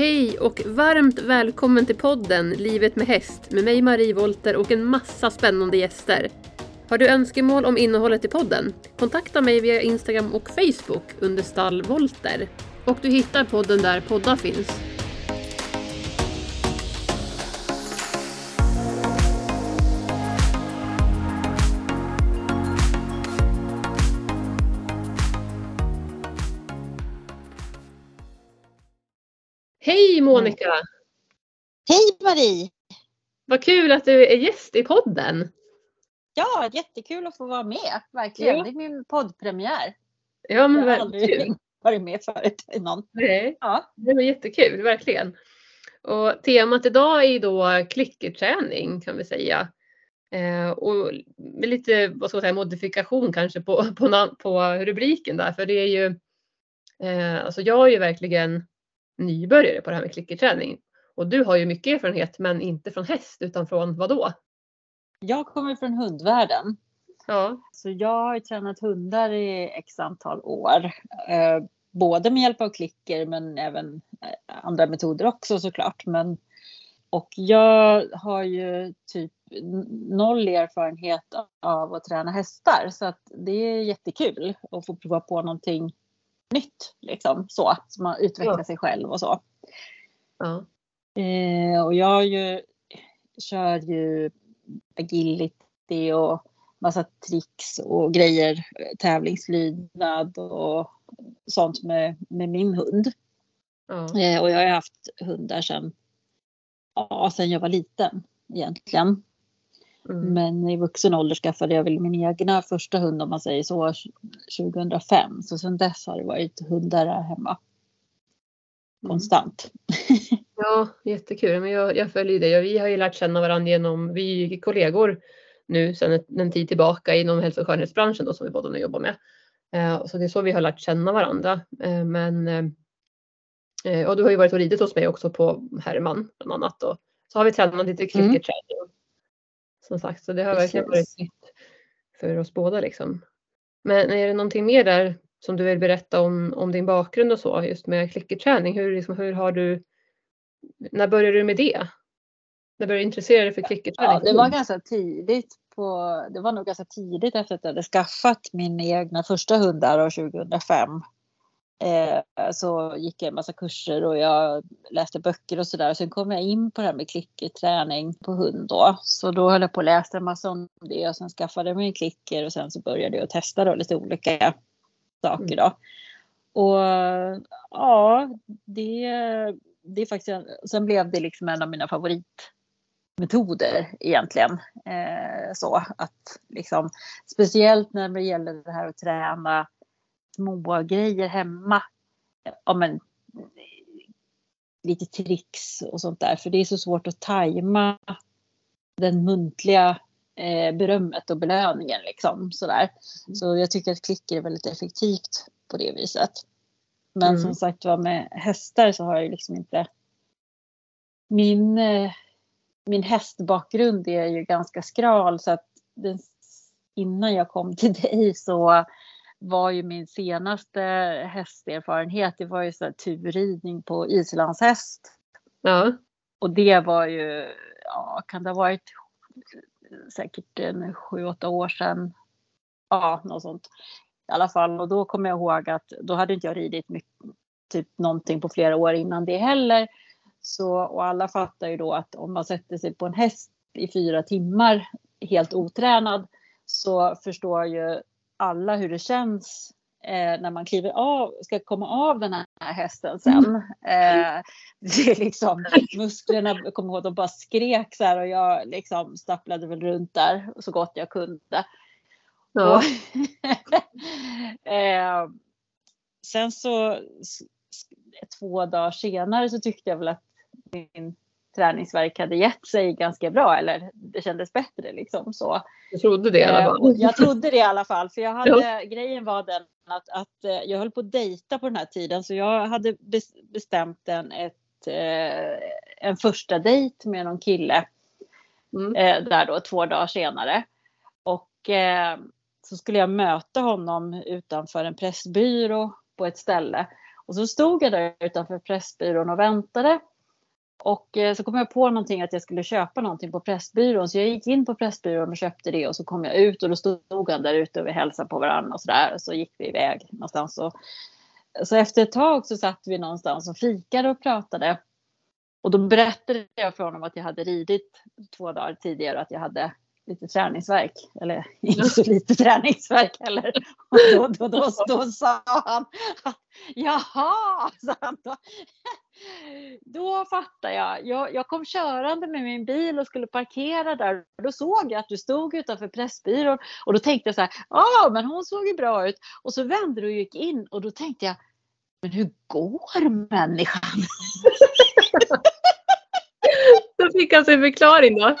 Hej och varmt välkommen till podden Livet med häst med mig Marie Volter och en massa spännande gäster. Har du önskemål om innehållet i podden? Kontakta mig via Instagram och Facebook under stall Volter. Och du hittar podden där poddar finns. Monica! Hej Marie! Vad kul att du är gäst i podden. Ja, jättekul att få vara med. Verkligen. Ja. Det är min poddpremiär. Ja men Jag har aldrig varit med förut i någon. Nej, Ja. det var jättekul, verkligen. Och temat idag är då klickerträning kan vi säga. Eh, och med lite vad ska man säga, modifikation kanske på, på, på rubriken där. För det är ju, eh, alltså jag är ju verkligen nybörjare på det här med klickerträning. Och du har ju mycket erfarenhet men inte från häst utan från vad då? Jag kommer från hundvärlden. Ja, Så jag har tränat hundar i x antal år. Eh, både med hjälp av klicker men även eh, andra metoder också såklart. Men, och jag har ju typ noll erfarenhet av att träna hästar. Så att det är jättekul att få prova på någonting nytt. Liksom, så, så man utvecklar Ja. sig själv och så. ja, Eh, och jag ju, kör ju agility och massa tricks och grejer, tävlingslydnad och sånt med, med min hund. ja, Eh, och jag har haft hundar sedan, ja, sedan jag var liten egentligen. Mm, Men i vuxen ålder skaffade jag väl min egna första hund om man säger så 2005. Så sedan dess har det varit hundar här hemma. Mm. Konstant. ja jättekul. Men jag, jag följer och vi har ju lärt känna varandra genom, vi är kollegor nu sedan en tid tillbaka inom hälso och skönhetsbranschen då, som vi båda nu jobbar med. Eh, så det är så vi har lärt känna varandra. Eh, men eh, och du har ju varit och ridit hos mig också på Herman bland annat. Och så har vi tränat lite klickerträning. Som sagt, så det har verkligen varit nytt för oss båda liksom. Men är det någonting mer där som du vill berätta om, om din bakgrund och så, just med klickerträning? Hur, liksom, hur har du, när började du med det? När började du intressera dig för klickerträning? Ja, det var ganska tidigt. På, det var nog ganska tidigt efter att jag hade skaffat min egna första hundar år 2005. Eh, så gick jag en massa kurser och jag läste böcker och sådär. Sen kom jag in på det här med klickerträning på hund då. Så då höll jag på och läste en massa om det och sen skaffade jag mig en klicker och sen så började jag testa då lite olika saker då. Och ja, det, det är faktiskt, en- sen blev det liksom en av mina favoritmetoder egentligen. Eh, så att liksom, speciellt när det gäller det här att träna små grejer hemma. Ja, men, lite tricks och sånt där. För det är så svårt att tajma den muntliga eh, berömmet och belöningen. Liksom, sådär. Så jag tycker att klicker är väldigt effektivt på det viset. Men Mm. som sagt var med hästar så har jag ju liksom inte min, eh, min hästbakgrund är ju ganska skral så att den, innan jag kom till dig så var ju min senaste hästerfarenhet, det var ju så turridning på islandshäst. Ja, Och det var ju, ja kan det ha varit säkert en sju, åtta år sedan. Ja, något sånt. I alla fall, och då kommer jag ihåg att då hade inte jag ridit mycket, typ någonting på flera år innan det heller. Så, och alla fattar ju då att om man sätter sig på en häst i fyra timmar helt otränad så förstår ju alla hur det känns eh, när man kliver av, ska komma av den här hästen sen. Eh, det är liksom musklerna, jag kommer ihåg, de bara skrek så här och jag liksom stapplade väl runt där så gott jag kunde. ja, Och, eh, sen så två dagar senare så tyckte jag väl att min träningsverk hade gett sig ganska bra eller det kändes bättre liksom så. jag trodde det i alla Eh, fall. jag trodde det i alla fall för jag hade, grejen var den att, att eh, jag höll på att dejta på den här tiden så jag hade bes- bestämt en, ett, eh, en första dejt med någon kille Mm. där då två dagar senare. Och så skulle jag möta honom utanför en pressbyrå på ett ställe. Och så stod jag där utanför Pressbyrån och väntade. Och eh, så kom jag på någonting att jag skulle köpa någonting på Pressbyrån. Så jag gick in på Pressbyrån och köpte det och så kom jag ut och då stod han där ute och vi hälsade på varandra och sådär. Så gick vi iväg någonstans. Och, så efter ett tag så satt vi någonstans och fikade och pratade. Och då berättade jag för honom att jag hade ridit två dagar tidigare att jag hade lite träningsverk. Eller inte så lite träningsverk heller. Och då, då, då, då, sa han att jaha, sa han då. Då fattar jag. jag. Jag kom körande med min bil och skulle parkera där. Då såg jag att du stod utanför Pressbyrån och då tänkte jag så här, ja men hon såg ju bra ut. Och så vände du och gick in och då tänkte jag, men hur går människan? Då fick han sin förklaring då.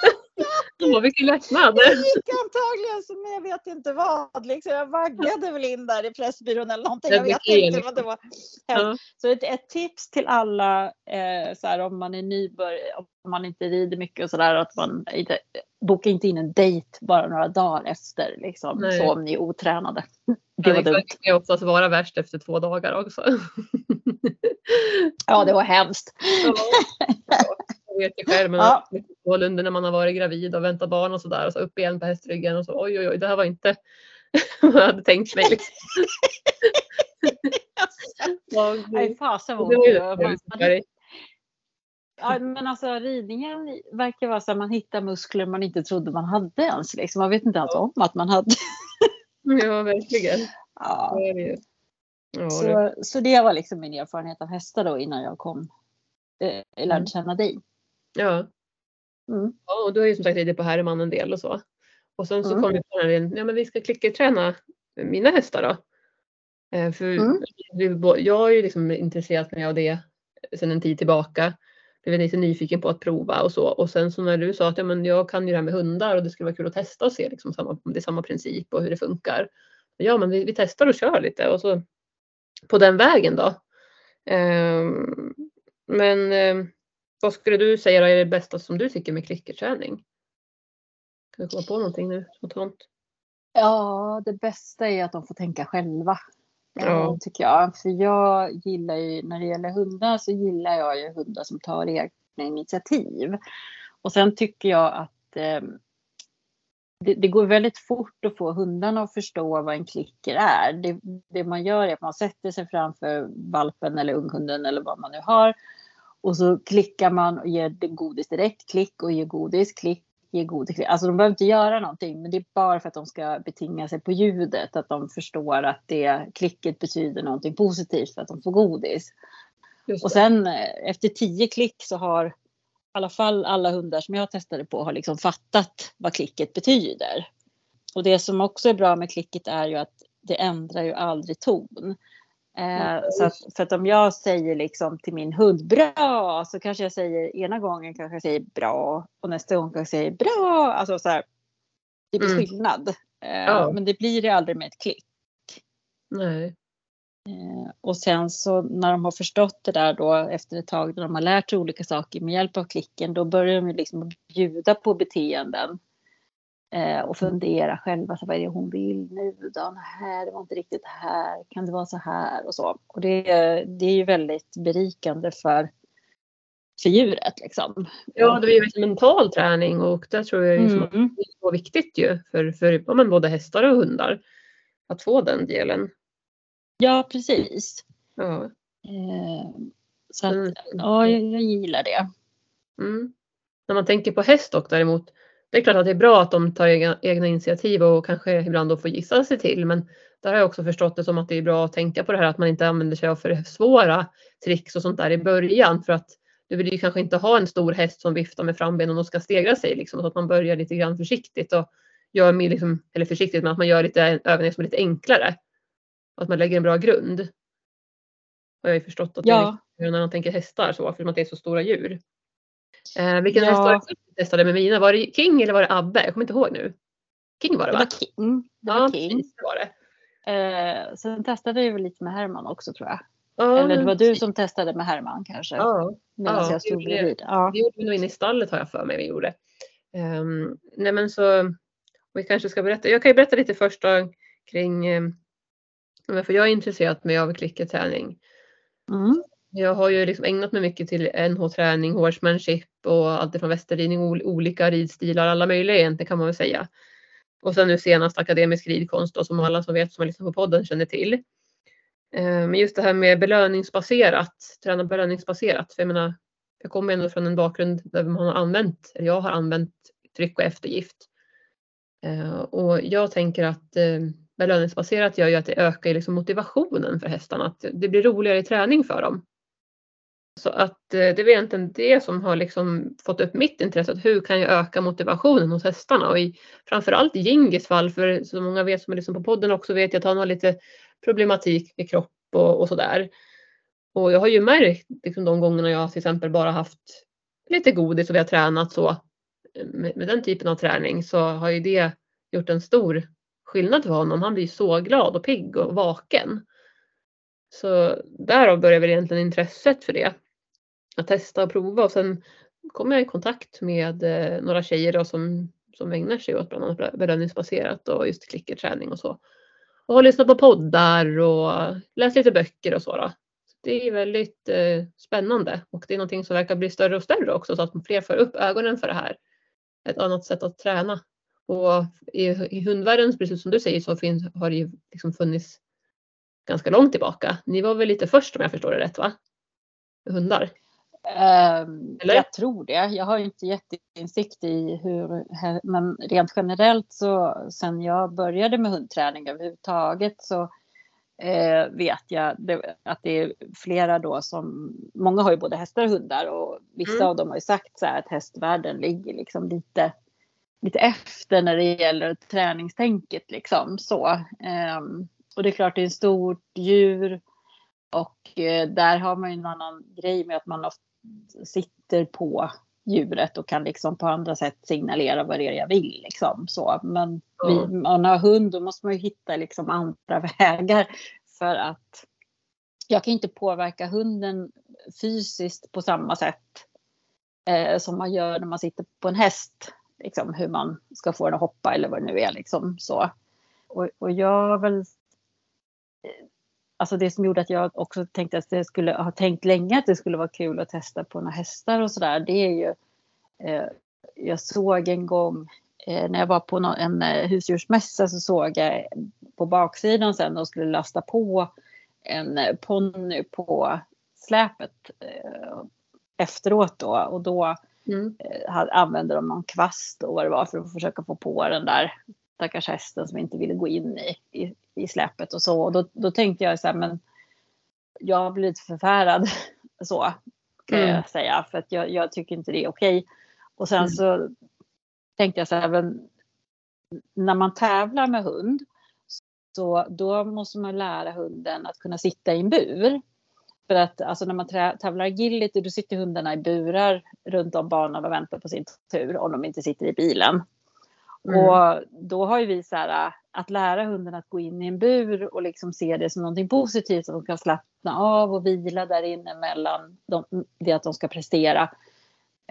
Åh, vilken lättnad. Det gick antagligen som jag vet inte vad. Liksom, jag vaggade väl in där i Pressbyrån eller någonting. Jag vet inte vad det var. Ja. Så ett, ett, tips till alla eh, så här, om man är nybörjare, om man inte rider mycket och sådär. Att man inte, boka inte in en dejt bara några dagar efter. Liksom, så om ni är otränade. Det var dumt. Det kan oftast vara värst efter två dagar också. ja, det var hemskt. Ja vet ju själv, men ja. under när man har varit gravid och väntat barn och sådär och så upp igen på hästryggen och så oj oj oj, det här var inte vad jag hade tänkt mig. Liksom. Nej fasen vad Ja, men alltså ridningen verkar vara så att man hittar muskler man inte trodde man hade ens. Liksom. Man vet inte ens om att man hade. ja, verkligen. Ja. Det ja, så, så det var liksom min erfarenhet av hästar då innan jag kom, eh, lärde mm. känna dig. Ja. Mm. ja och du har ju som sagt ridit på Herman en del och så. Och sen så mm. kom vi på den ja men vi ska klickerträna mina hästar då. Eh, för mm. jag har ju liksom intresserat mig av det sedan en tid tillbaka. Är lite nyfiken på att prova och så. Och sen så när du sa att ja, men jag kan ju det här med hundar och det skulle vara kul att testa och se liksom samma, det är samma princip och hur det funkar. Ja men vi, vi testar och kör lite och så på den vägen då. Um, men um, vad skulle du säga är det bästa som du tycker med klickerträning? Kan du komma på någonting nu spontant? Ja, det bästa är att de får tänka själva. Ja. Tycker jag. För jag gillar ju, när det gäller hundar så gillar jag ju hundar som tar egna initiativ. Och sen tycker jag att eh, det, det, går väldigt fort att få hundarna att förstå vad en klicker är. Det, det, man gör är att man sätter sig framför valpen eller unghunden eller vad man nu har och så klickar man och ger godis direkt. Klick och ger godis. Klick, ger godis. Klick. Alltså de behöver inte göra någonting. Men det är bara för att de ska betinga sig på ljudet. Att de förstår att det klicket betyder någonting positivt för att de får godis. Och sen eh, efter tio klick så har i alla fall alla hundar som jag testade på har liksom fattat vad klicket betyder. Och det som också är bra med klicket är ju att det ändrar ju aldrig ton. Eh, så att, för att om jag säger liksom till min hund bra så kanske jag säger ena gången kanske jag säger bra och nästa gång kanske jag säger bra. Alltså så här, det blir mm. skillnad. Eh, ja. Men det blir det aldrig med ett klick. Nej. Eh, och sen så när de har förstått det där då efter ett tag när de har lärt sig olika saker med hjälp av klicken då börjar de liksom bjuda på beteenden Eh, och fundera själva, så vad är det hon vill nu då? Här, det var inte riktigt här, kan det vara så här och så. Och det, det är ju väldigt berikande för, för djuret liksom. Ja, det är ju mental träning och det tror jag är mm. är så viktigt ju för, för ja, både hästar och hundar. Att få den delen. Ja, precis. Ja. Eh, så att, mm. ja, jag, jag gillar det. Mm. När man tänker på häst dock däremot det är klart att det är bra att de tar egna, egna initiativ och kanske ibland då får gissa sig till. Men där har jag också förstått det som att det är bra att tänka på det här att man inte använder sig av för svåra tricks och sånt där i början. För att du vill ju kanske inte ha en stor häst som viftar med frambenen och ska stegra sig liksom. Så att man börjar lite grann försiktigt och gör liksom, eller försiktigt men att man gör lite övningar som är lite enklare. Att man lägger en bra grund. Har jag ju förstått att ja. det är när man tänker hästar så, för att det är så stora djur. Eh, vilken ja. häst var det testade med mina? Var det King eller var det Abbe? Jag kommer inte ihåg nu. King var det, det va? Var King. Det var ja, King. Precis, det var det. Eh, sen testade jag lite med Herman också tror jag. Ja, eller det var du som testade med Herman kanske? Ja, Medan ja, jag stod bredvid. Ja. Det gjorde vi nog inne i stallet har jag för mig vi gjorde. Um, nej men så vi kanske ska berätta. Jag kan ju berätta lite först då, kring um, för jag har intresserat mig av klickerträning Mm. Jag har ju liksom ägnat mig mycket till NH-träning, horsemanship och allt från västerridning, olika ridstilar, alla möjliga egentligen kan man väl säga. Och sen nu senast akademisk ridkonst då, som alla som vet som har lyssnat på podden känner till. Eh, men just det här med belöningsbaserat, träna belöningsbaserat. För jag menar, jag kommer ändå från en bakgrund där man har använt, eller jag har använt tryck och eftergift. Eh, och jag tänker att eh, belöningsbaserat gör ju att det ökar liksom motivationen för hästarna. Att det blir roligare i träning för dem. Så att eh, det är egentligen det som har liksom fått upp mitt intresse. Att hur kan jag öka motivationen hos hästarna? Och i, framförallt i Gingis fall, för så många vet som är liksom på podden också vet jag att han har lite problematik med kropp och, och sådär. Och jag har ju märkt liksom, de gångerna jag till exempel bara haft lite godis och vi har tränat så med, med, den typen av träning så har ju det gjort en stor skillnad för honom. Han blir så glad och pigg och vaken. Så därav började väl egentligen intresset för det. Att testa och prova och sen kom jag i kontakt med eh, några tjejer då som, som ägnar sig åt bland annat belöningsbaserat och just klickerträning och så. Och har lyssnat på poddar och läst lite böcker och så. Då. Det är väldigt eh, spännande och det är någonting som verkar bli större och större också så att fler får upp ögonen för det här. Ett annat sätt att träna. Och i, i hundvärlden, precis som du säger, så finns, har det ju liksom funnits ganska långt tillbaka. Ni var väl lite först om jag förstår det rätt va? Hundar? Um, jag tror det. Jag har inte jätteinsikt i hur, men rent generellt så sen jag började med hundträning överhuvudtaget så eh, vet jag det, att det är flera då som, många har ju både hästar och hundar och vissa mm. av dem har ju sagt så här att hästvärlden ligger liksom lite, lite efter när det gäller träningstänket liksom så. Um, och det är klart det är ett stort djur och eh, där har man ju en annan grej med att man sitter på djuret och kan liksom på andra sätt signalera vad det är jag vill. Liksom, så. Men vi, man har hund då måste man ju hitta liksom andra vägar för att jag kan inte påverka hunden fysiskt på samma sätt eh, som man gör när man sitter på en häst. Liksom, hur man ska få den att hoppa eller vad det nu är. Liksom, så. Och, och jag har väl alltså det som gjorde att jag också tänkte att det skulle ha tänkt länge att det skulle vara kul att testa på några hästar och sådär. Det är ju. Eh, jag såg en gång eh, när jag var på någon, en eh, husdjursmässa så såg jag på baksidan sen och skulle lasta på en eh, ponny på släpet eh, efteråt då och då mm. Använde de någon kvast och vad det var för att försöka få på den där stackars hästen som inte ville gå in i, i, i släpet och så. Och då, då tänkte jag så här, men jag har blivit förfärad så kan mm. jag säga. För att jag, jag, tycker inte det är okej. Och sen mm. så tänkte jag så här, men, när man tävlar med hund så då måste man lära hunden att kunna sitta i en bur. För att alltså när man tävlar agility då sitter hundarna i burar runt om banan och väntar på sin tur om de inte sitter i bilen. Mm. Och då har ju vi så här äh, att lära hunden att gå in i en bur och liksom se det som någonting positivt så att de kan slappna av och vila där inne mellan de, det att de ska prestera.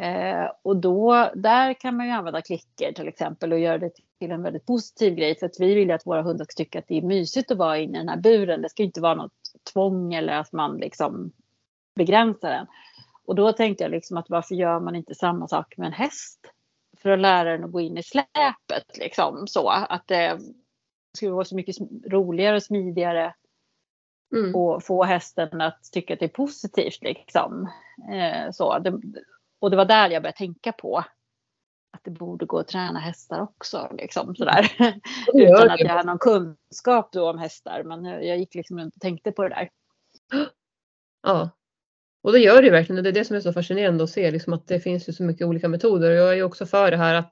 Eh, och då, där kan man ju använda klicker till exempel och göra det till en väldigt positiv grej för att vi vill ju att våra hundar ska tycka att det är mysigt att vara inne i den här buren. Det ska inte vara något tvång eller att man liksom begränsar den. Och då tänkte jag liksom att varför gör man inte samma sak med en häst? För att lära den att gå in i släpet. Liksom, så att det skulle vara så mycket roligare och smidigare mm. och få hästen att tycka att det är positivt. Liksom. Eh, så. Det, och det var där jag började tänka på att det borde gå att träna hästar också. Liksom, sådär. Utan att jag hade någon kunskap då om hästar. Men jag gick liksom runt och tänkte på det där. Ja, och det gör det verkligen och det är det som är så fascinerande att se liksom att det finns ju så mycket olika metoder. Och jag är ju också för det här att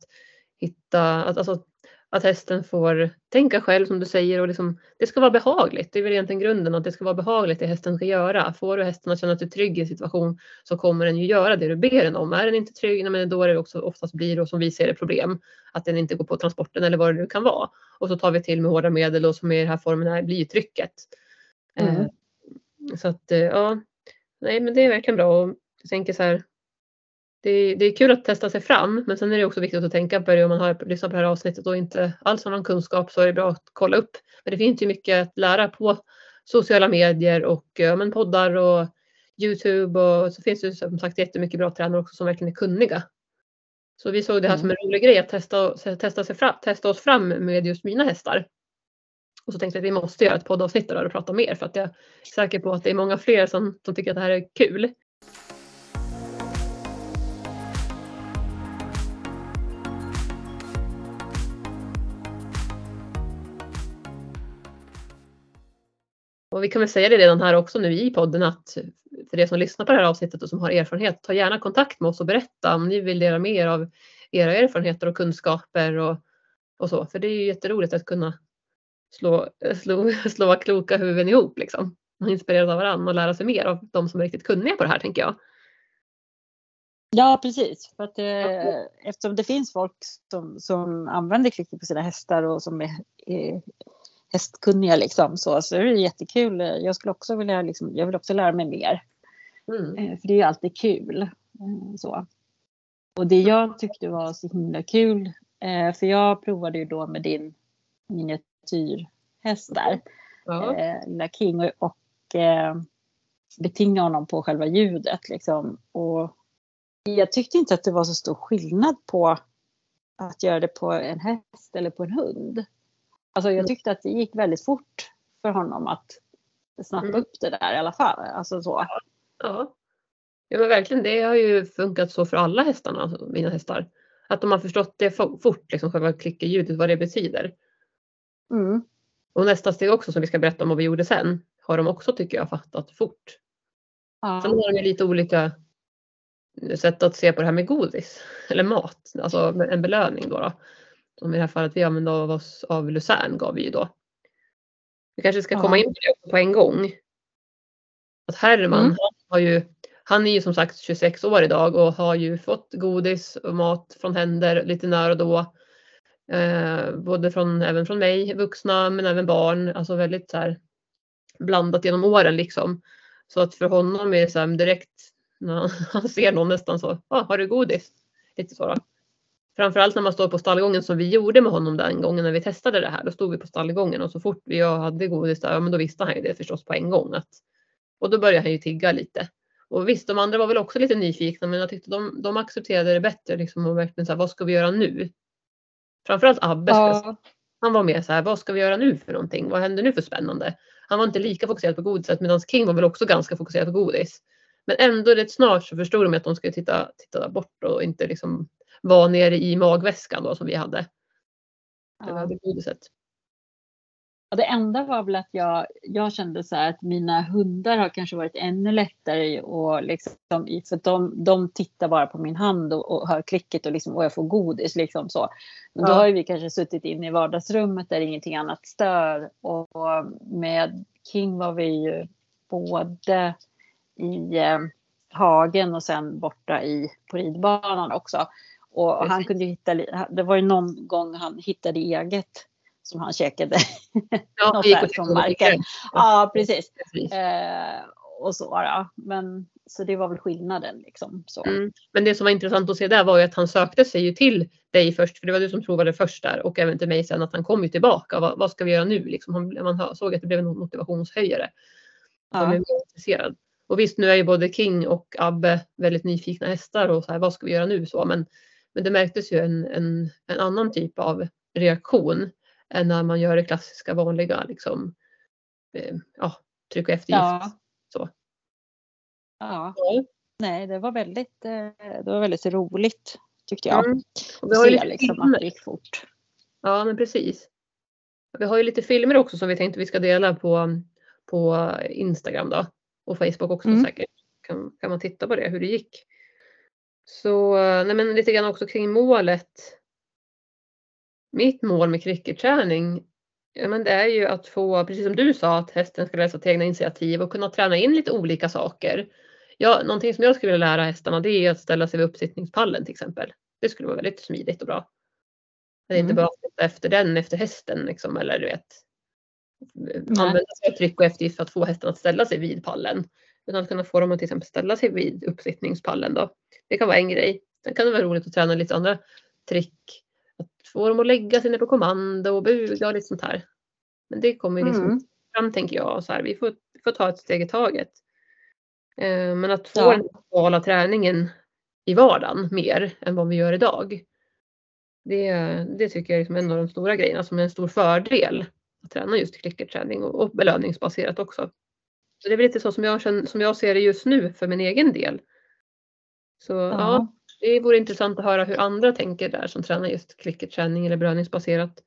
hitta, att, alltså, att hästen får tänka själv som du säger och liksom, det ska vara behagligt. Det är väl egentligen grunden att det ska vara behagligt det hästen ska göra. Får du hästen att känna sig trygg i en situation så kommer den ju göra det du ber den om. Är den inte trygg, men då är det också oftast blir det som vi ser det problem. Att den inte går på transporten eller vad det nu kan vara. Och så tar vi till med hårda medel och som i den här formen här blir trycket. Mm. Eh, så att eh, ja, nej men det är verkligen bra och jag tänker så här. Det är, det är kul att testa sig fram men sen är det också viktigt att tänka på det om man har lyssnat på det här avsnittet och inte alls har någon kunskap så är det bra att kolla upp. Men det finns ju mycket att lära på sociala medier och ja, men poddar och Youtube och så finns det som sagt jättemycket bra tränare också som verkligen är kunniga. Så vi såg det här Mm. som en rolig grej att testa, testa, sig fram, testa oss fram med just mina hästar. Och så tänkte jag att vi måste göra ett poddavsnitt där och prata mer för att jag är säker på att det är många fler som, som tycker att det här är kul. Och vi kan väl säga det redan här också nu i podden att för er som lyssnar på det här avsnittet och som har erfarenhet, ta gärna kontakt med oss och berätta om ni vill dela med er av era erfarenheter och kunskaper och, och så. För det är ju jätteroligt att kunna slå, slå, slå kloka huvuden ihop liksom. Och inspirerade av varandra och lära sig mer av de som är riktigt kunniga på det här tänker jag. Ja precis, för att eh, eftersom det finns folk som, som använder klicker på sina hästar och som är, är hästkunniga liksom så, så är det jättekul. Jag skulle också vilja, liksom, jag vill också lära mig mer. Mm. Eh, För det är ju alltid kul. eh, Så. Och det jag tyckte var så himla kul, eh, för jag provade ju då med din där, Ja. eh, King, och, och eh, betinga honom på själva ljudet. Liksom. Och jag tyckte inte att det var så stor skillnad på att göra det på en häst eller på en hund. Alltså jag tyckte att det gick väldigt fort för honom att snappa Mm. upp det där i alla fall. Alltså så. Ja. ja men verkligen det har ju funkat så för alla hästarna, alltså mina hästar. Att de har förstått det fo- fort, liksom själva klickerljudet, vad det betyder. Mm. Och nästa steg också som vi ska berätta om vad vi gjorde sen har de också tycker jag fattat fort. Ja. Sen har de lite olika sätt att se på det här med godis eller mat, alltså en belöning då. då. Som i det här fallet vi använde av oss av Luzern gav vi ju då. Vi kanske ska Ja. komma in på det på en gång. Att Herman Mm. har ju, han är ju som sagt 26 år idag och har ju fått godis och mat från händer lite när och då. Eh, både från, även från mig, vuxna men även barn, alltså väldigt så här blandat genom åren liksom. Så att för honom är det så här direkt när han, ser någon nästan så, ah, har du godis? Lite så då. Framförallt när man står på stallgången som vi gjorde med honom den gången när vi testade det här. Då stod vi på stallgången och så fort jag hade godis där, ja men då visste han ju det förstås på en gång. Att, och då började han ju tigga lite. Och visst, de andra var väl också lite nyfikna men jag tyckte de, de accepterade det bättre liksom och verkligen så här, vad ska vi göra nu? Framförallt Abbe. Ja. han var mer så här, vad ska vi göra nu för någonting? Vad händer nu för spännande? Han var inte lika fokuserad på godiset medan King var väl också ganska fokuserad på godis. Men ändå rätt snart så förstod de att de skulle titta, titta bort och inte liksom vara nere i magväskan då som vi hade. Vi Ja. hade godiset. Ja, det enda var väl att jag, jag kände så här att mina hundar har kanske varit ännu lättare och liksom, för de, de tittar bara på min hand och, och hör klicket och, liksom, och jag får godis. Liksom så. Men då Ja. har vi kanske suttit inne i vardagsrummet där ingenting annat stör. Och med King var vi ju både i eh, hagen och sen borta i, på ridbanan också. Och han kunde hitta, det var ju någon gång han hittade eget som han käkade. Ja, Något där från marken. Ja, precis. Precis. Eh, och så då. Men så det var väl skillnaden liksom. Så. Mm. Men det som var intressant att se där var ju att han sökte sig ju till dig först, för det var du som provade först där och även till mig sen att han kom ju tillbaka. Vad, vad ska vi göra nu? Liksom, han, man såg att det blev en motivationshöjare. Han Ja. blev mer intresserad. Och visst, nu är ju både King och Abbe väldigt nyfikna hästar och så här, vad ska vi göra nu? Så, men, men det märktes ju en, en, en annan typ av reaktion än när man gör det klassiska vanliga, liksom, eh, ja, tryck och eftergift. Ja. Så. ja. Ja. Nej, det var väldigt, eh, det var väldigt roligt tyckte jag. Mm. Och vi Att har ju se lite liksom att filmer. det gick fort. Ja, men precis. Vi har ju lite filmer också som vi tänkte vi ska dela på, på Instagram då. Och Facebook också Mm. säkert. Kan, kan man titta på det, hur det gick. Så nej men lite grann också kring målet. Mitt mål med cricketträning, ja, men det är ju att få, precis som du sa, att hästen ska läsa till egna initiativ och kunna träna in lite olika saker. Ja, någonting som jag skulle vilja lära hästarna det är att ställa sig vid uppsittningspallen till exempel. Det skulle vara väldigt smidigt och bra. Det är inte Mm. bara att sitta efter den, efter hästen liksom, eller du vet. Använda sig av tryck och eftergift för att få hästen att ställa sig vid pallen. Utan att kunna få dem att till exempel ställa sig vid uppsittningspallen då. Det kan vara en grej. Sen kan det vara roligt att träna lite andra trick. Få dem att lägga sig ner på kommando och buga och lite sånt här. Men det kommer ju liksom Mm. fram tänker jag. Så här, vi, får, vi får ta ett steg i taget. Eh, men att få Ja. den lokala träningen i vardagen mer än vad vi gör idag. Det, det tycker jag är liksom en av de stora grejerna som är en stor fördel att träna just klickerträning och, och belöningsbaserat också. Så det är väl lite så som jag, som jag ser det just nu för min egen del. Så ja. Ja. Det vore intressant att höra hur andra tänker där som tränar just klickerträning eller belöningsbaserat.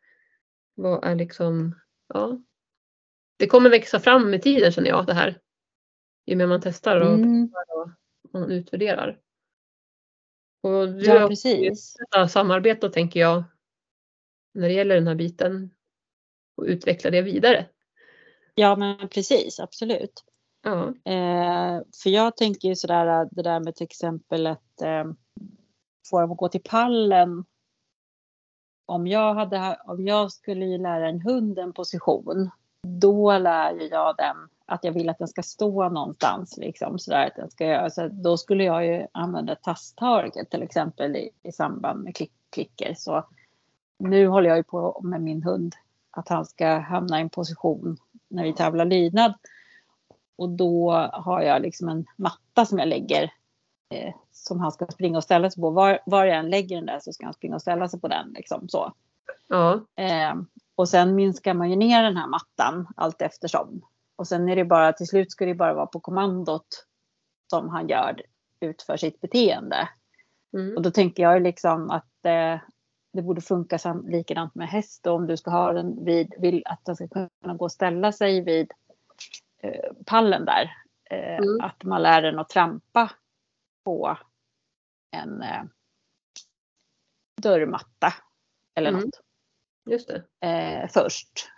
Vad är liksom, ja. Det kommer växa fram med tiden känner jag det här. Ju mer man testar och Mm, man utvärderar. Och du ja, har precis. också samarbete tänker jag när det gäller den här biten och utveckla det vidare. Ja, men precis, absolut. Eh, för jag tänker ju sådär, äh, det där med till exempel att eh, få dem att gå till pallen. Om jag, hade, om jag skulle lära en hund en position, då lär jag den att jag vill att den ska stå någonstans. Liksom, sådär, att den ska göra. Så då skulle jag ju använda tasstaget till exempel i, i samband med klick, klicker. Så nu håller jag ju på med min hund att han ska hamna i en position när vi tävlar lydnad. Och då har jag liksom en matta som jag lägger eh, som han ska springa och ställa sig på. Var, var jag än lägger den där så ska han springa och ställa sig på den. Liksom, så. ja, Eh, och sen minskar man ju ner den här mattan allt eftersom. Och sen är det bara till slut ska det bara vara på kommandot som han gör utför sitt beteende. mm, Och då tänker jag liksom att eh, det borde funka sam- likadant med häst. Och om du ska ha den vid, vill att den ska kunna gå och ställa sig vid pallen där. Eh, Mm. Att man lär den att trampa på en eh, dörrmatta eller Mm. något just det. eh, först.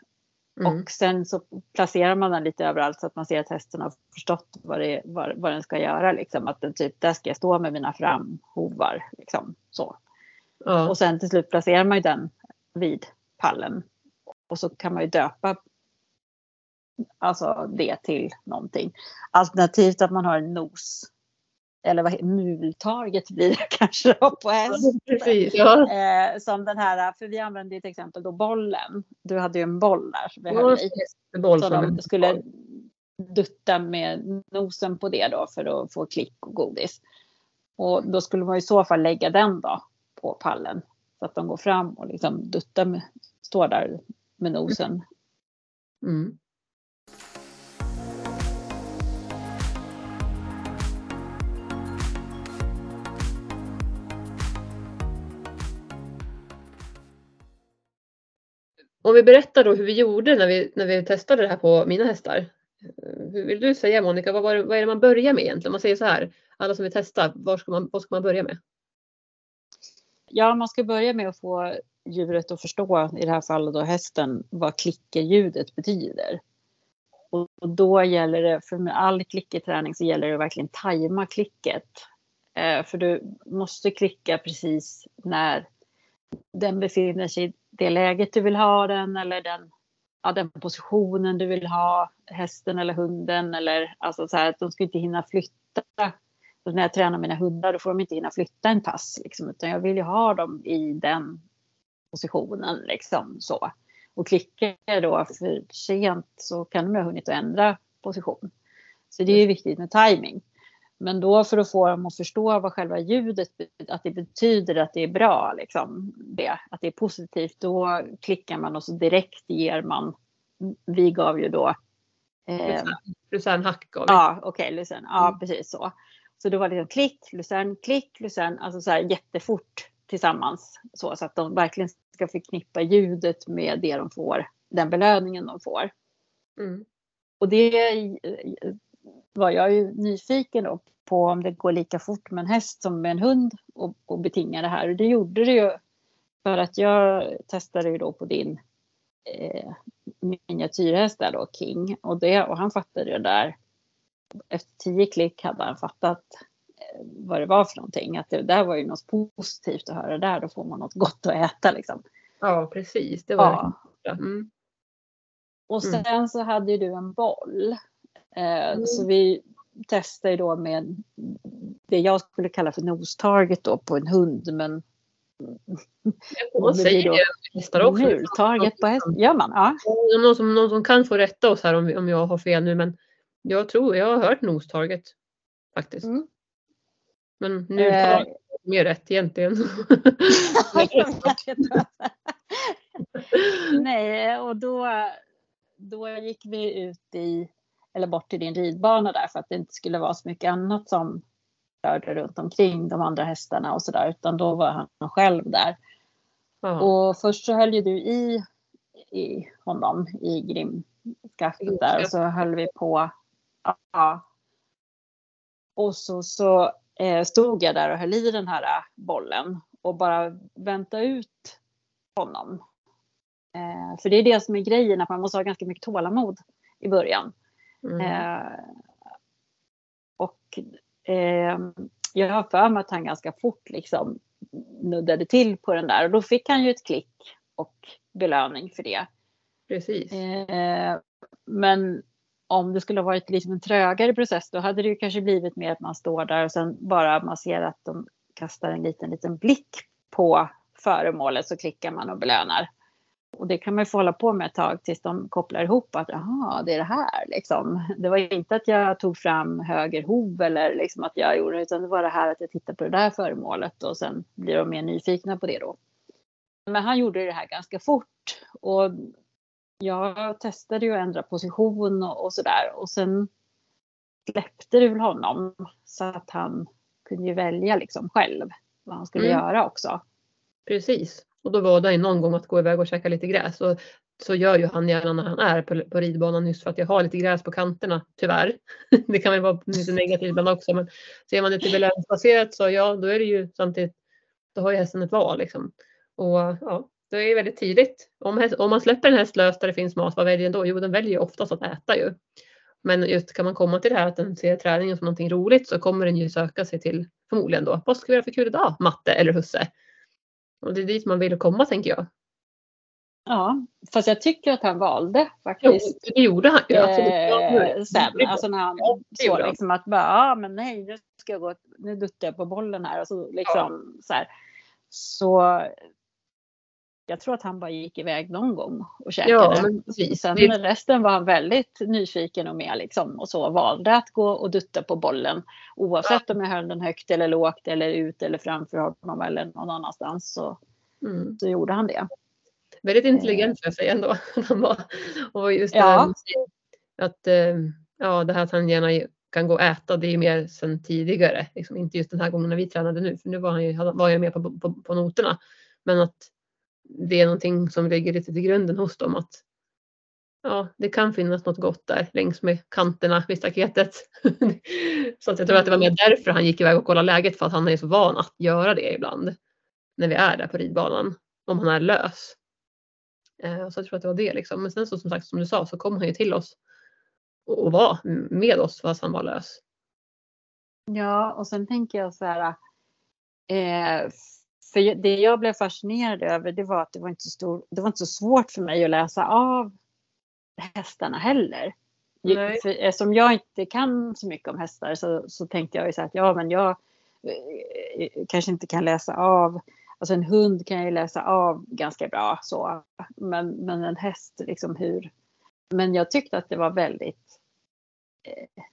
Mm, Och sen så placerar man den lite överallt så att man ser att hästen har förstått vad, det, vad, vad den ska göra. Liksom. Att den typ, där ska jag stå med mina framhovar. Liksom. Så. ja, Och sen till slut placerar man ju den vid pallen. Och så kan man ju döpa alltså det till någonting. Alternativt att man har en nos. Eller vad multarget blir det kanske på häst. precis. Ja, Eh, som den här, för vi använde ju till exempel då bollen. Du hade ju en boll där som vi höll i. Så de skulle dutta med nosen på det då för att få klick och godis. Och då skulle man i så fall lägga den då på pallen. Så att de går fram och liksom duttar med, står där med nosen. Mm. Om vi berättar då hur vi gjorde när vi, när vi testade det här på mina hästar. Hur vill du säga Monica, vad, var det, vad är det man börjar med egentligen? Man säger så här, alla som vill testa, var ska man, vad ska man börja med? Ja, man ska börja med att få djuret att förstå, i det här fallet då hästen, vad klickerljudet betyder. Och, då gäller det, för med all klickerträning så gäller det verkligen tajma klicket. Eh, för du måste klicka precis när den befinner sig det läget du vill ha den eller den, ja, den positionen du vill ha hästen eller hunden. Eller, alltså så här, att de ska inte hinna flytta. Så när jag tränar mina hundar då får de inte hinna flytta en tass. Liksom, utan jag vill ju ha dem i den positionen. Liksom, så. Och klickar jag då för sent så kan de ha hunnit att ändra position. Så det är ju viktigt med timing. Men då för att få dem att förstå vad själva ljudet att det betyder att det är bra, liksom, det, att det är positivt, då klickar man och så direkt ger man. Vi gav ju då. Eh, Lucerne Hack gav vi. ja, okej, okay, Lucerne. Ja, Mm. precis så. Så då var det liksom klick, Lucerne, klick, Lucerne, alltså så här jättefort tillsammans. Så, så att de verkligen ska förknippa ljudet med det de får, den belöningen de får. Mm. Och det eh, var jag ju nyfiken då på om det går lika fort med en häst som med en hund och, och betinga det här. Och det gjorde det ju för att jag testade ju då på din eh, miniatyrhäst där då, King. Och, det, och han fattade ju där. Efter tio klick hade han fattat eh, vad det var för någonting. Att det där var ju något positivt att höra där. Då får man något gott att äta liksom. Ja, precis. Det var Ja. det. Mm. Och Mm. sen så hade ju du en boll. Eh, Mm. Så vi testade ju då med det jag skulle kalla för nostarget då på en hund. Men det säger det hästar också. multarget på häst. Gör man? Ja. Om Någon som, någon som kan få rätta oss här om, om jag har fel nu men jag tror, jag har hört nose target. faktiskt. Mm. Men nu tar jag mer rätt egentligen. Jag. Nej, och då, då gick vi ut i, eller bort till din ridbana där för att det inte skulle vara så mycket annat som rörde runt omkring de andra hästarna och sådär, utan då var han själv där. Ja. Och först så höll ju du i, i honom i grimskaftet där och så höll vi på. Ja. Och så, så eh, stod jag där och höll i den här eh, bollen och bara väntade ut honom. Eh, för det är det som är grejen, att man måste ha ganska mycket tålamod i början. Mm. Eh, och eh, jag har för mig att han ganska fort liksom nuddade till på den där och då fick han ju ett klick och belöning för det. Precis. Eh, men om det skulle ha varit liksom en trögare process då hade det ju kanske blivit mer att man står där och sen bara man ser att de kastar en liten, liten blick på föremålet så klickar man och belönar. Och det kan man ju få hålla på med ett tag tills de kopplar ihop att jaha, det är det här liksom. Det var inte att jag tog fram höger hov eller liksom att jag gjorde utan det var det här att jag tittade på det där föremålet och sen blir de mer nyfikna på det då. Men han gjorde det här ganska fort och jag testade ju att ändra position och, och sådär och sen släppte det väl honom så att han kunde ju välja liksom själv vad han skulle Mm. göra också. Precis. Och då var det någon gång att gå iväg och käka lite gräs. Och så gör ju han gärna när han är på, på ridbanan just för att jag har lite gräs på kanterna, tyvärr. Det kan väl vara lite negativt ibland också men ser man det till belöningsbaserat så ja, då är det ju samtidigt, då har ju hästen ett val liksom. Och ja, det är väldigt tidigt. Om, häst, om man släpper en häst lös där det finns mat, vad väljer den då? Jo, den väljer ju oftast att äta ju. Men just kan man komma till det här att den ser träningen som någonting roligt så kommer den ju söka sig till förmodligen då, vad ska vi göra för kul idag? Matte eller husse? Och det är dit man vill komma tänker jag. Ja, fast jag tycker att han valde Jo, faktiskt. det gjorde han ju. Ja, Eh, sen, alltså när han Ja, såg liksom att bara, ja men nej, nu ska jag gå, nu duttar jag på bollen här och så liksom så här. Så jag tror att han bara gick iväg någon gång och käkade. Ja, men. Sen Det- resten var han väldigt nyfiken och med liksom och så valde att gå och dutta på bollen. Oavsett om jag höll den högt eller lågt eller ut eller framför honom eller någon annanstans så, Mm. så gjorde han det. Väldigt intelligent får jag säga ändå. Och just det Ja. här med att eh, ja, det här att han gärna kan gå och äta, det är mer sedan tidigare. Liksom inte just den här gången när vi tränade nu, för nu var, han ju, var jag med på, på, på noterna. Men att det är någonting som ligger lite till grunden hos dem. Att ja, det kan finnas något gott där längs med kanterna vid staketet. så att jag tror att det var mer därför han gick iväg och kollade läget för att han är så van att göra det ibland. När vi är där på ridbanan. Om han är lös. Eh, så jag tror att det var det liksom. Men sen så som sagt som du sa så kom han ju till oss. Och, och var med oss fast han var lös. Ja, och sen tänker jag så här. Eh, för det jag blev fascinerad över det var att det var inte så, stor, det var inte så svårt för mig att läsa av hästarna heller. Ju- Nej. För, eftersom jag inte kan så mycket om hästar så, så tänkte jag ju så här att ja men jag eh, kanske inte kan läsa av Alltså en hund kan jag ju läsa av ganska bra så. Men, men en häst liksom hur. Men jag tyckte att det var väldigt eh,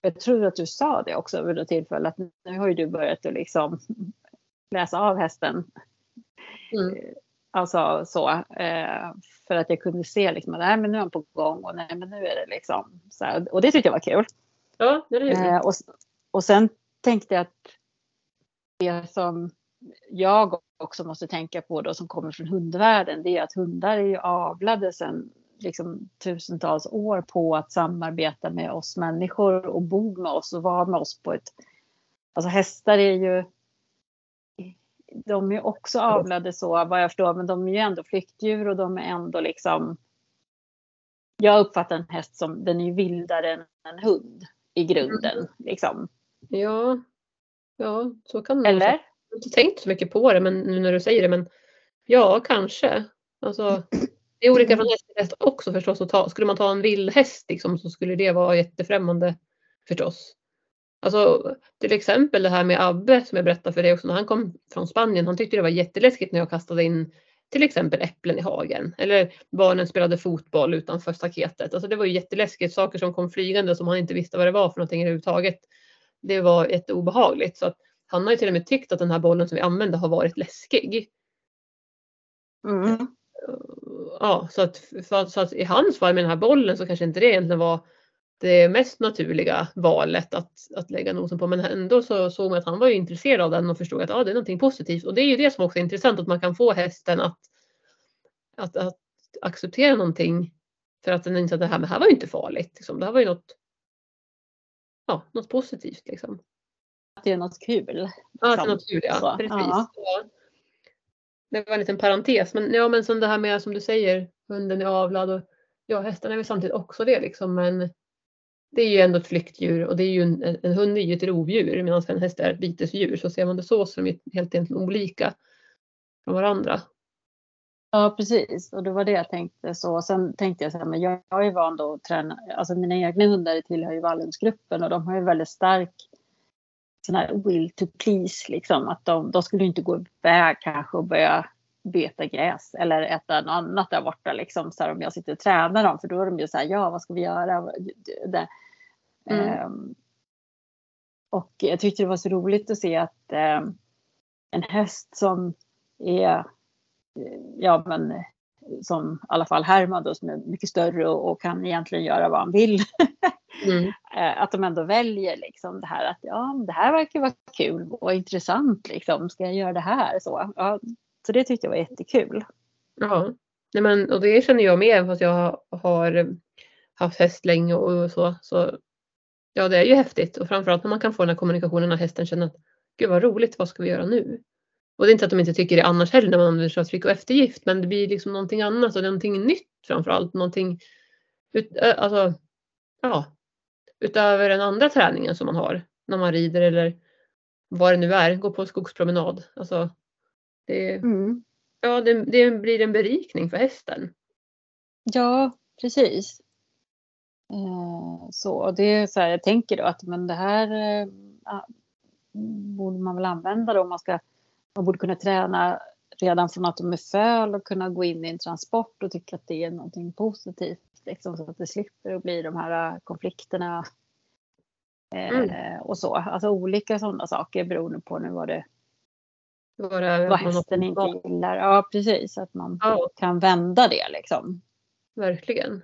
jag tror att du sa det också vid något tillfälle att nu har ju du börjat att liksom läsa av hästen. Mm. Alltså så. Eh, för att jag kunde se liksom nej, men nu är han på gång och nej men nu är det liksom så här. Och det tyckte jag var kul. Ja, det är det. Eh, och, och sen tänkte jag att det som jag också måste tänka på då som kommer från hundvärlden det är att hundar är ju avlade sedan liksom tusentals år på att samarbeta med oss människor och bo med oss och vara med oss på ett... Alltså hästar är ju... De är också avlade så vad jag förstår men de är ju ändå flyktdjur och de är ändå liksom... Jag uppfattar en häst som, den är ju vildare än en hund i grunden. Liksom. Ja, ja, så kan man Eller? Jag har inte tänkt så mycket på det men nu när du säger det. Men ja, kanske. Alltså, det är olika från häst till häst också förstås. Ta, skulle man ta en vild häst liksom, så skulle det vara jättefrämmande förstås. Alltså till exempel det här med Abbe som jag berättade för dig också när han kom från Spanien. Han tyckte det var jätteläskigt när jag kastade in till exempel äpplen i hagen. Eller barnen spelade fotboll utanför staketet. Alltså det var ju jätteläskigt. Saker som kom flygande som han inte visste vad det var för någonting överhuvudtaget. det var jätteobehagligt. Så att han har ju till och med tyckt att den här bollen som vi använde har varit läskig. Mm. Ja, så att, för, så att i hans fall med den här bollen så kanske inte det egentligen var det mest naturliga valet att, att lägga nosen på. Men ändå så såg man att han var ju intresserad av den och förstod att ja, det är någonting positivt. Och det är ju det som också är intressant, att man kan få hästen att, att, att acceptera någonting för att den inser att det här, det här var ju inte farligt. Liksom. Det här var ju något, ja, något positivt. Liksom. Att det är något kul. Ja, att det är något kul, ja. Så, Precis. ja. Ja. Det var en liten parentes. Men, ja, men som det här med som du säger, hunden är avlad och ja, hästen är väl samtidigt också det liksom. Men det är ju ändå ett flyktdjur och det är ju en, en hund är ju ett rovdjur medan en häst är ett bytesdjur. Så ser man det så så är de helt egentligen olika från varandra. Ja precis och det var det jag tänkte så. Sen tänkte jag så här, men jag, jag är van då att träna, alltså mina egna hundar tillhör ju Wallensgruppen och de har ju väldigt stark sån här will to please liksom. Att de, de skulle inte gå iväg kanske och börja beta gräs eller äta något annat där borta liksom så här, om jag sitter och tränar dem för då är de ju så här, ja vad ska vi göra? Det, Mm. Ehm, och jag tyckte det var så roligt att se att ehm, en häst som är, ja men som i alla fall Herman då som är mycket större och, och kan egentligen göra vad han vill. Mm. Eh, att de ändå väljer liksom det här att ja, det här verkar vara kul och intressant liksom. Ska jag göra det här? Så, ja, så det tyckte jag var jättekul. Ja, Nej, men, och det känner jag med fast jag har, haft häst länge och så, så. Ja, det är ju häftigt och framförallt när man kan få den här kommunikationen när hästen känner att gud vad roligt, vad ska vi göra nu? Och det är inte att de inte tycker det annars heller när man använder sig av tryck och eftergift, men det blir liksom någonting annat och någonting nytt framförallt, någonting ut, alltså, ja, utöver den andra träningen som man har när man rider eller vad det nu är, gå på skogspromenad. Alltså, det, Mm. ja, det, det blir en berikning för hästen. Ja, precis. Eh, så det är så här, jag tänker då att men det här eh, ja, borde man väl använda då om man ska, man borde kunna träna redan från att de är föl och kunna gå in i en transport och tycka att det är någonting positivt. Liksom, så att det slipper att bli de här eh, konflikterna. Eh, Och så, alltså olika sådana saker beroende på nu vad, det, Är vad hästen inte gillar. Ja, precis, att man Ja, kan vända det liksom. verkligen.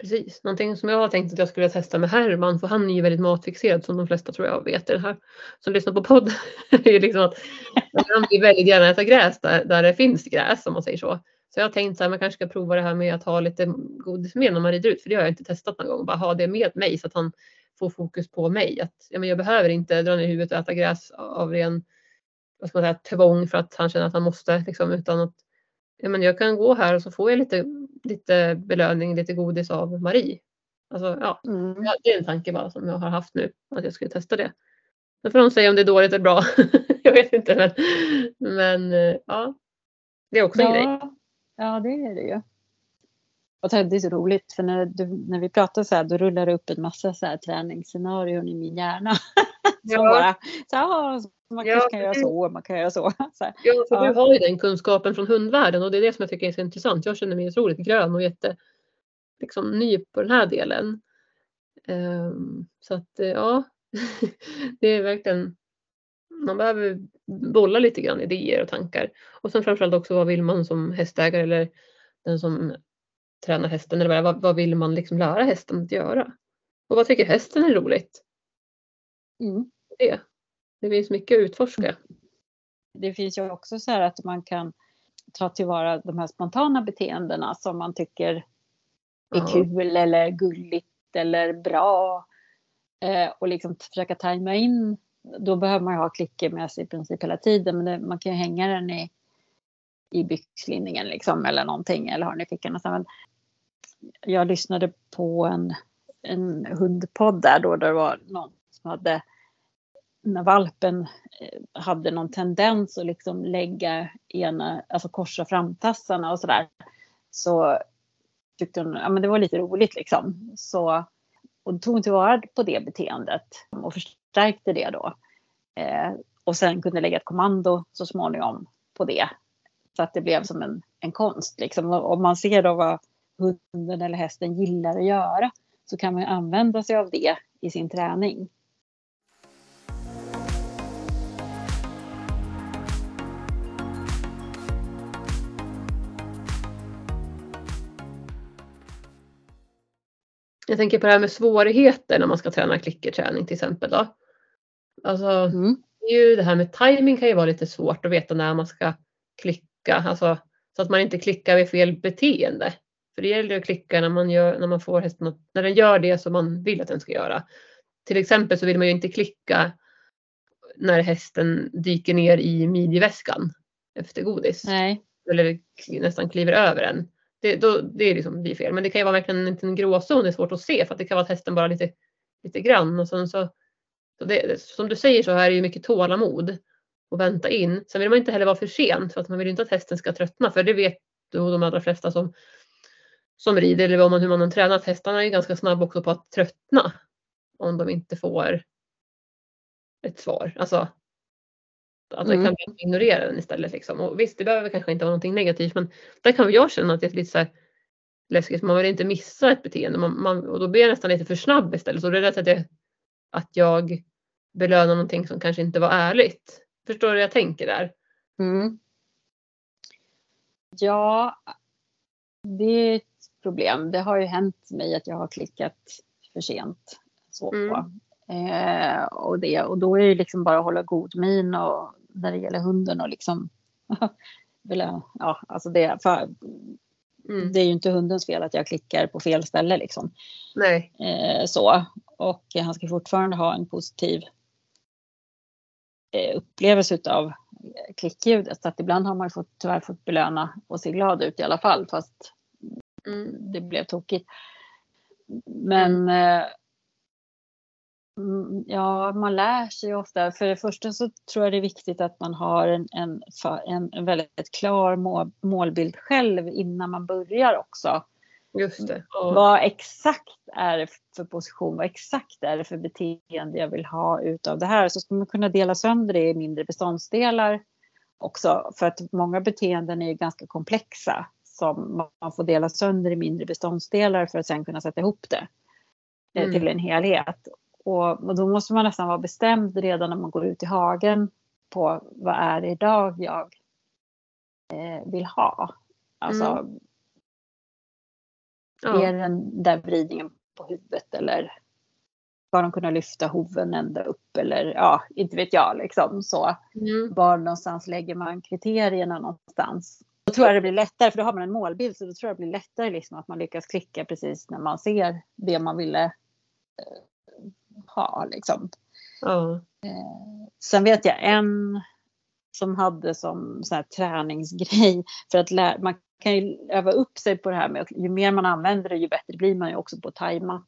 Precis, någonting som jag har tänkt att jag skulle testa med Herman, för han är ju väldigt matfixerad som de flesta tror jag vet det här som lyssnar på podd. är liksom att han vill väldigt gärna äta gräs där, där det finns gräs om man säger så. Så jag har tänkt här, man kanske ska prova det här med att ha lite godis med när man rider ut, för det har jag inte testat någon gång. Bara ha det med mig så att han får fokus på mig. Att, ja, men jag behöver inte dra ner huvudet och äta gräs av ren vad ska man säga, tvång för att han känner att han måste. Liksom, utan att ja, men jag kan gå här och så får jag lite, lite belöning, lite godis av Marie. Alltså, ja, Mm. ja, det är en tanke bara som jag har haft nu, att jag skulle testa det. Sen får de säga om det är dåligt eller bra. jag vet inte, men, men eh, ja. Det är också en grej. Ja, ja, det är det ju. Och det är så roligt för när, du, när vi pratar så här då rullar det upp en massa så här träningsscenarion i min hjärna. Som bara, så här, "Ah, man Ja, kan göra så, man kan göra så. så här. Ja, för Ja. du har ju den kunskapen från hundvärlden och det är det som jag tycker är så intressant. Jag känner mig otroligt grön och jätte liksom, ny på den här delen. Ehm, så att eh, ja, det är verkligen man behöver bolla lite grann idéer och tankar. Och sen framförallt också vad vill man som hästägare eller den som tränar hästen eller vad, vad vill man liksom lära hästen att göra? Och vad tycker hästen är roligt? Mm. Det, det finns mycket att utforska. Det finns ju också så här att man kan ta tillvara de här spontana beteendena som man tycker är Ja. kul eller gulligt eller bra. Eh, och liksom försöka tajma in. Då behöver man ju ha klicker med sig i princip hela tiden. Men det, man kan ju hänga den i, i byxlinningen liksom eller någonting. Eller ha den i fickan. Och sen, men jag lyssnade på en, en hundpodd där då. Där det var någon som hade när valpen eh, hade någon tendens att liksom lägga ena, alltså korsa framtassarna och sådär. Så tyckte hon, ja men det var lite roligt liksom. Så, och tog hon tillvara på det beteendet och förstärkte det då. Eh, och sen kunde lägga ett kommando så småningom på det. Så att det blev som en, en konst liksom. Och man ser då vad hunden eller hästen gillar att göra så kan man använda sig av det i sin träning. Jag tänker på det här med svårigheter när man ska träna klickerträning till exempel. Då. Alltså, mm. ju det här med timing kan ju vara lite svårt att veta när man ska klicka. Alltså, så att man inte klickar vid fel beteende. För det gäller att klicka när man, gör, när man får hästen att, när den gör det som man vill att den ska göra. Till exempel så vill man ju inte klicka när hästen dyker ner i midjeväskan efter godis. Nej. Eller nästan kliver över en. Det, då, det är liksom blir fel. Men det kan ju vara verkligen en liten gråzon. Det är svårt att se för att det kan vara att hästen bara lite, lite grann. Och sen så, så det, som du säger så här är det ju mycket tålamod och vänta in. Sen vill man inte heller vara för sent för att man vill inte att hästen ska tröttna. För det vet du och de allra flesta som, som rider eller man, hur man tränar att hästarna är ganska snabba också på att tröttna. Om de inte får ett svar. Alltså att det Mm. kan bli ignorera den istället. Liksom. Och visst, det behöver kanske inte vara någonting negativt men där kan jag känna att det är lite så här läskigt. Man vill inte missa ett beteende man, man, och då blir jag nästan lite för snabb istället. Så det är lätt att jag, att jag belönar någonting som kanske inte var ärligt. Förstår du vad jag tänker där? Mm. Ja, det problem. Det har ju hänt mig att jag har klickat för sent. Så. Mm. Eh, och, det, och då är det liksom bara att hålla god min och när det gäller hunden och liksom. Ja, alltså det, för, Mm. det är ju inte hundens fel att jag klickar på fel ställe liksom. Nej. Eh, så. Och han ska fortfarande ha en positiv eh, upplevelse utav klickljudet. Så att ibland har man ju fått, tyvärr fått belöna och se glad ut i alla fall fast Mm. det blev tokigt. Men eh, mm, ja, man lär sig ofta. För det första så tror jag det är viktigt att man har en, en, en, väldigt klar mål, målbild själv innan man börjar också. Just det. Ja. Vad exakt är det för position? Vad exakt är det för beteende jag vill ha utav det här? Så ska man kunna dela sönder det i mindre beståndsdelar också. För att många beteenden är ganska komplexa. Som man får dela sönder i mindre beståndsdelar för att sen kunna sätta ihop det eh, Mm. till en helhet. Och, och då måste man nästan vara bestämd redan när man går ut i hagen på vad är det idag jag eh, vill ha. Alltså, Mm. Ja. är den där vridningen på huvudet eller ska de kunna lyfta hoven ända upp eller ja, inte vet jag liksom så. Mm. Var någonstans lägger man kriterierna någonstans? Då tror jag det blir lättare för då har man en målbild så då tror jag det blir lättare liksom att man lyckas klicka precis när man ser det man ville eh, ha liksom. Ja. Eh, sen vet jag en som hade som sån här träningsgrej för att lära, man kan ju öva upp sig på det här med att ju mer man använder det ju bättre blir man ju också på att tajma.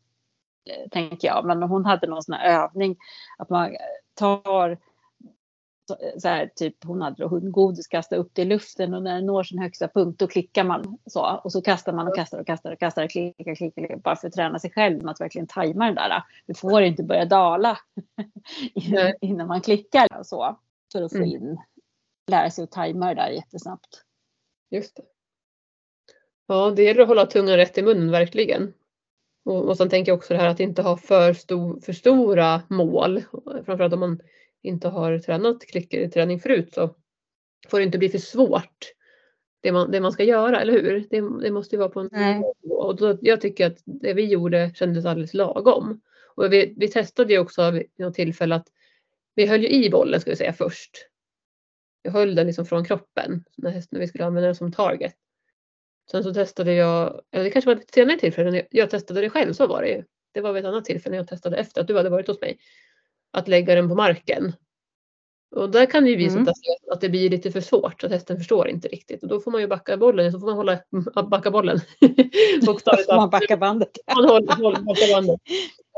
Eh, tänker jag. Men hon hade någon sån här övning att man tar så, så här, typ hon hade hundgodis, kasta upp det i luften och när den når sin högsta punkt då klickar man så och så kastar man och kastar och kastar och kastar och klickar, klickar, klickar bara för att träna sig själv med att verkligen tajma den där. Du får inte börja dala innan man klickar och så för att få Mm. in, lära sig att tajma det där jättesnabbt. Just det. Ja, det gäller att hålla tungan rätt i munnen verkligen. Och, och sen tänker jag också det här att inte ha för, stor, för stora mål. Framförallt om man inte har tränat klickerträning förut så får det inte bli för svårt. Det man, det man ska göra, eller hur? Det, det måste ju vara på en Nej. nivå. Och då, jag tycker att det vi gjorde kändes alldeles lagom. Och vi, vi testade ju också vid något tillfälle att vi höll ju i bollen ska vi säga först. Jag höll den liksom från kroppen när, hästen, när vi skulle använda den som target. Sen så testade jag, eller det kanske var ett senare tillfälle, när jag- jag testade det själv, så var det ju. Det var vid ett annat tillfälle när jag testade efter att du hade varit hos mig. Att lägga den på marken. Och där kan ju visa Mm. att det blir lite för svårt, att hästen förstår inte riktigt. Och då får man ju backa bollen, så får man hålla, backa bollen. Bokstavligt man talat. backar bandet. Man håller, håller backa bandet.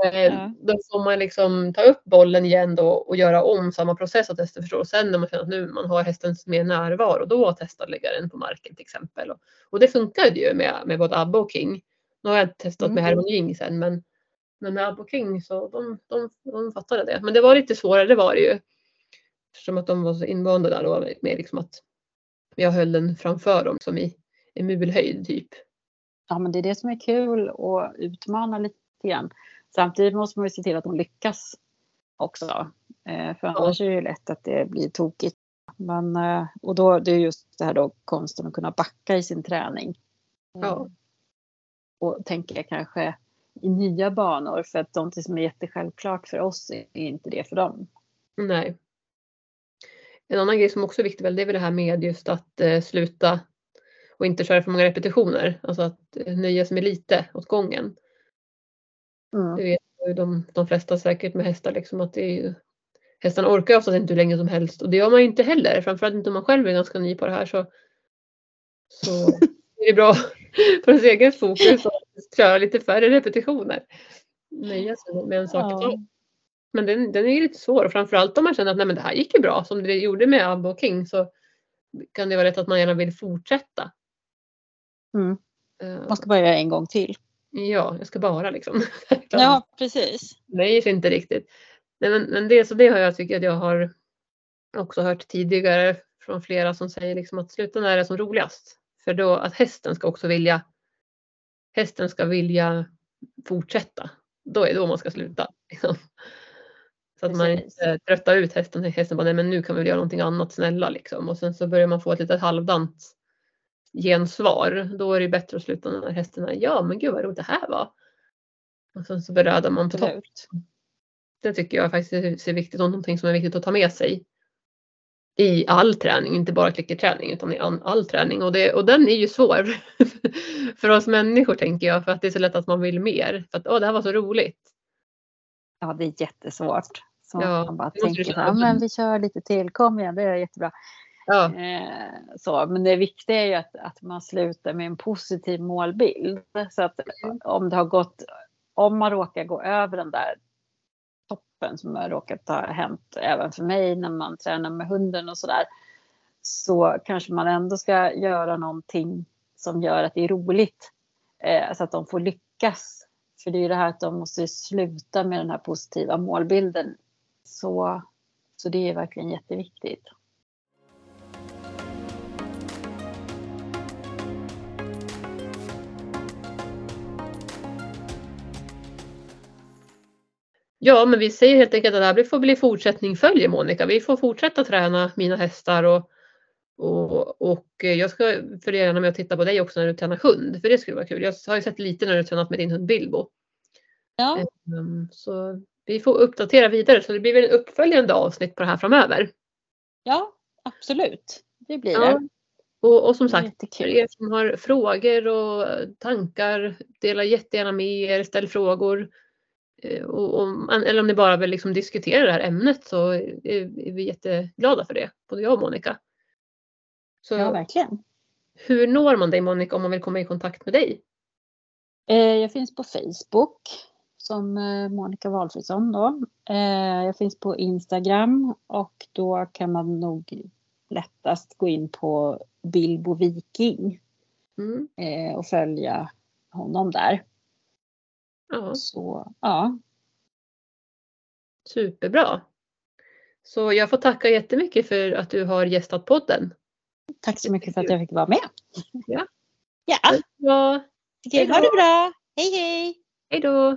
Eh, Ja. Då får man liksom ta upp bollen igen då och göra om samma process att hästen förstår. Och sen när man känner att nu man har hästens mer närvaro då testa att lägga den på marken till exempel. Och, och det funkade ju med, med både Abba och King. Nu har jag testat med Mm. Herman Ying sen men, men med Abba och King så de, de, de fattade det. Men det var lite svårare, det var det ju. Eftersom att de var så invanda där då med liksom att jag höll den framför dem som i, i mulhöjd typ. Ja, men det är det som är kul och utmana lite grann. Samtidigt måste man ju se till att de lyckas också. Eh, för annars är det ju lätt att det blir tokigt. Men, eh, och då det är just det här då konsten att kunna backa i sin träning. Ja. Eh, Och tänka kanske i nya banor för att de som är jättesjälvklart för oss är inte det för dem. Nej. En annan grej som också är viktig väl, det är väl det här med just att eh, sluta och inte köra för många repetitioner. Alltså att eh, nöja sig med lite åt gången. Mm. Det vet ju de, de flesta säkert med hästar liksom att det är ju, hästarna orkar oftast inte hur länge som helst och det gör man ju inte heller. Framförallt inte om man själv är ganska ny på det här så, så är det bra för ens egen fokus köra lite färre repetitioner. Nöja sig med en sak Ja. Men den, den är ju lite svår och framförallt om man känner att nej men det här gick ju bra som det gjorde med Abbe och King så kan det vara lätt att man gärna vill fortsätta. Mm. Eh, Man ska bara göra en gång till. Ja, jag ska bara liksom. Ja, precis. Nej, inte riktigt. Nej, men, men det, så det har jag tycker att jag har också hört tidigare från flera som säger liksom att sluta när det är som roligast. För då att hästen ska också vilja hästen ska vilja fortsätta. Då är det då man ska sluta. Liksom. Så att man inte tröttar ut hästen. Hästen bara, nej men nu kan vi väl göra någonting annat snälla liksom. Och sen så börjar man få ett litet halvdant gensvar. Då är det bättre att sluta när hästen är, ja men gud vad roligt det här var. Och sen så berödar man på topp. Det tycker jag faktiskt är viktigt och någonting som är viktigt att ta med sig i all träning, inte bara klickerträning utan i all, träning. Och, det, och den är ju svår för oss människor tänker jag för att det är så lätt att man vill mer. För att åh, det här var så roligt. Ja, det är jättesvårt. Så Ja, man bara tänker, känna. ja, men vi kör lite till, kom igen, det är jättebra. Ja, Eh, så, men det viktiga är ju att, att man slutar med en positiv målbild. Så att om det har gått, om man råkar gå över den där kroppen som har råkat ha hänt även för mig när man tränar med hunden och sådär. Så kanske man ändå ska göra någonting som gör att det är roligt. Eh, så att de får lyckas. För det är ju det här att de måste sluta med den här positiva målbilden. Så, så det är verkligen jätteviktigt. Ja, men vi säger helt enkelt att det här får bli fortsättning följer Monica. Vi får fortsätta träna mina hästar och, och, och jag ska följa gärna med och titta på dig också när du tränar hund. För det skulle vara kul. Jag har ju sett lite när du tränat med din hund Bilbo. Ja, Ehm, Så vi får uppdatera vidare så det blir väl en uppföljande avsnitt på det här framöver. ja absolut. Det blir Ja. det. Och, och som sagt, för er som har frågor och tankar, dela jättegärna med er, ställ frågor. Eh, Och, om- eller om ni bara vill liksom diskutera det här ämnet så är, vi jätteglada för det, både jag och Monica. Så Ja, verkligen. hur når man dig Monica om man vill komma i kontakt med dig? Eh, Jag finns på Facebook som eh, Monica Walfridsson då. Jag finns på Instagram och då kan man nog lättast gå in på Bilbo Viking Mm. och följa honom där. Ja, Så ja, superbra. Så jag får tacka jättemycket för att du har gästat podden. tack så mycket för att jag fick vara med. Ja. Ja, Ja, okej, ha det bra. Hej hej! hej då!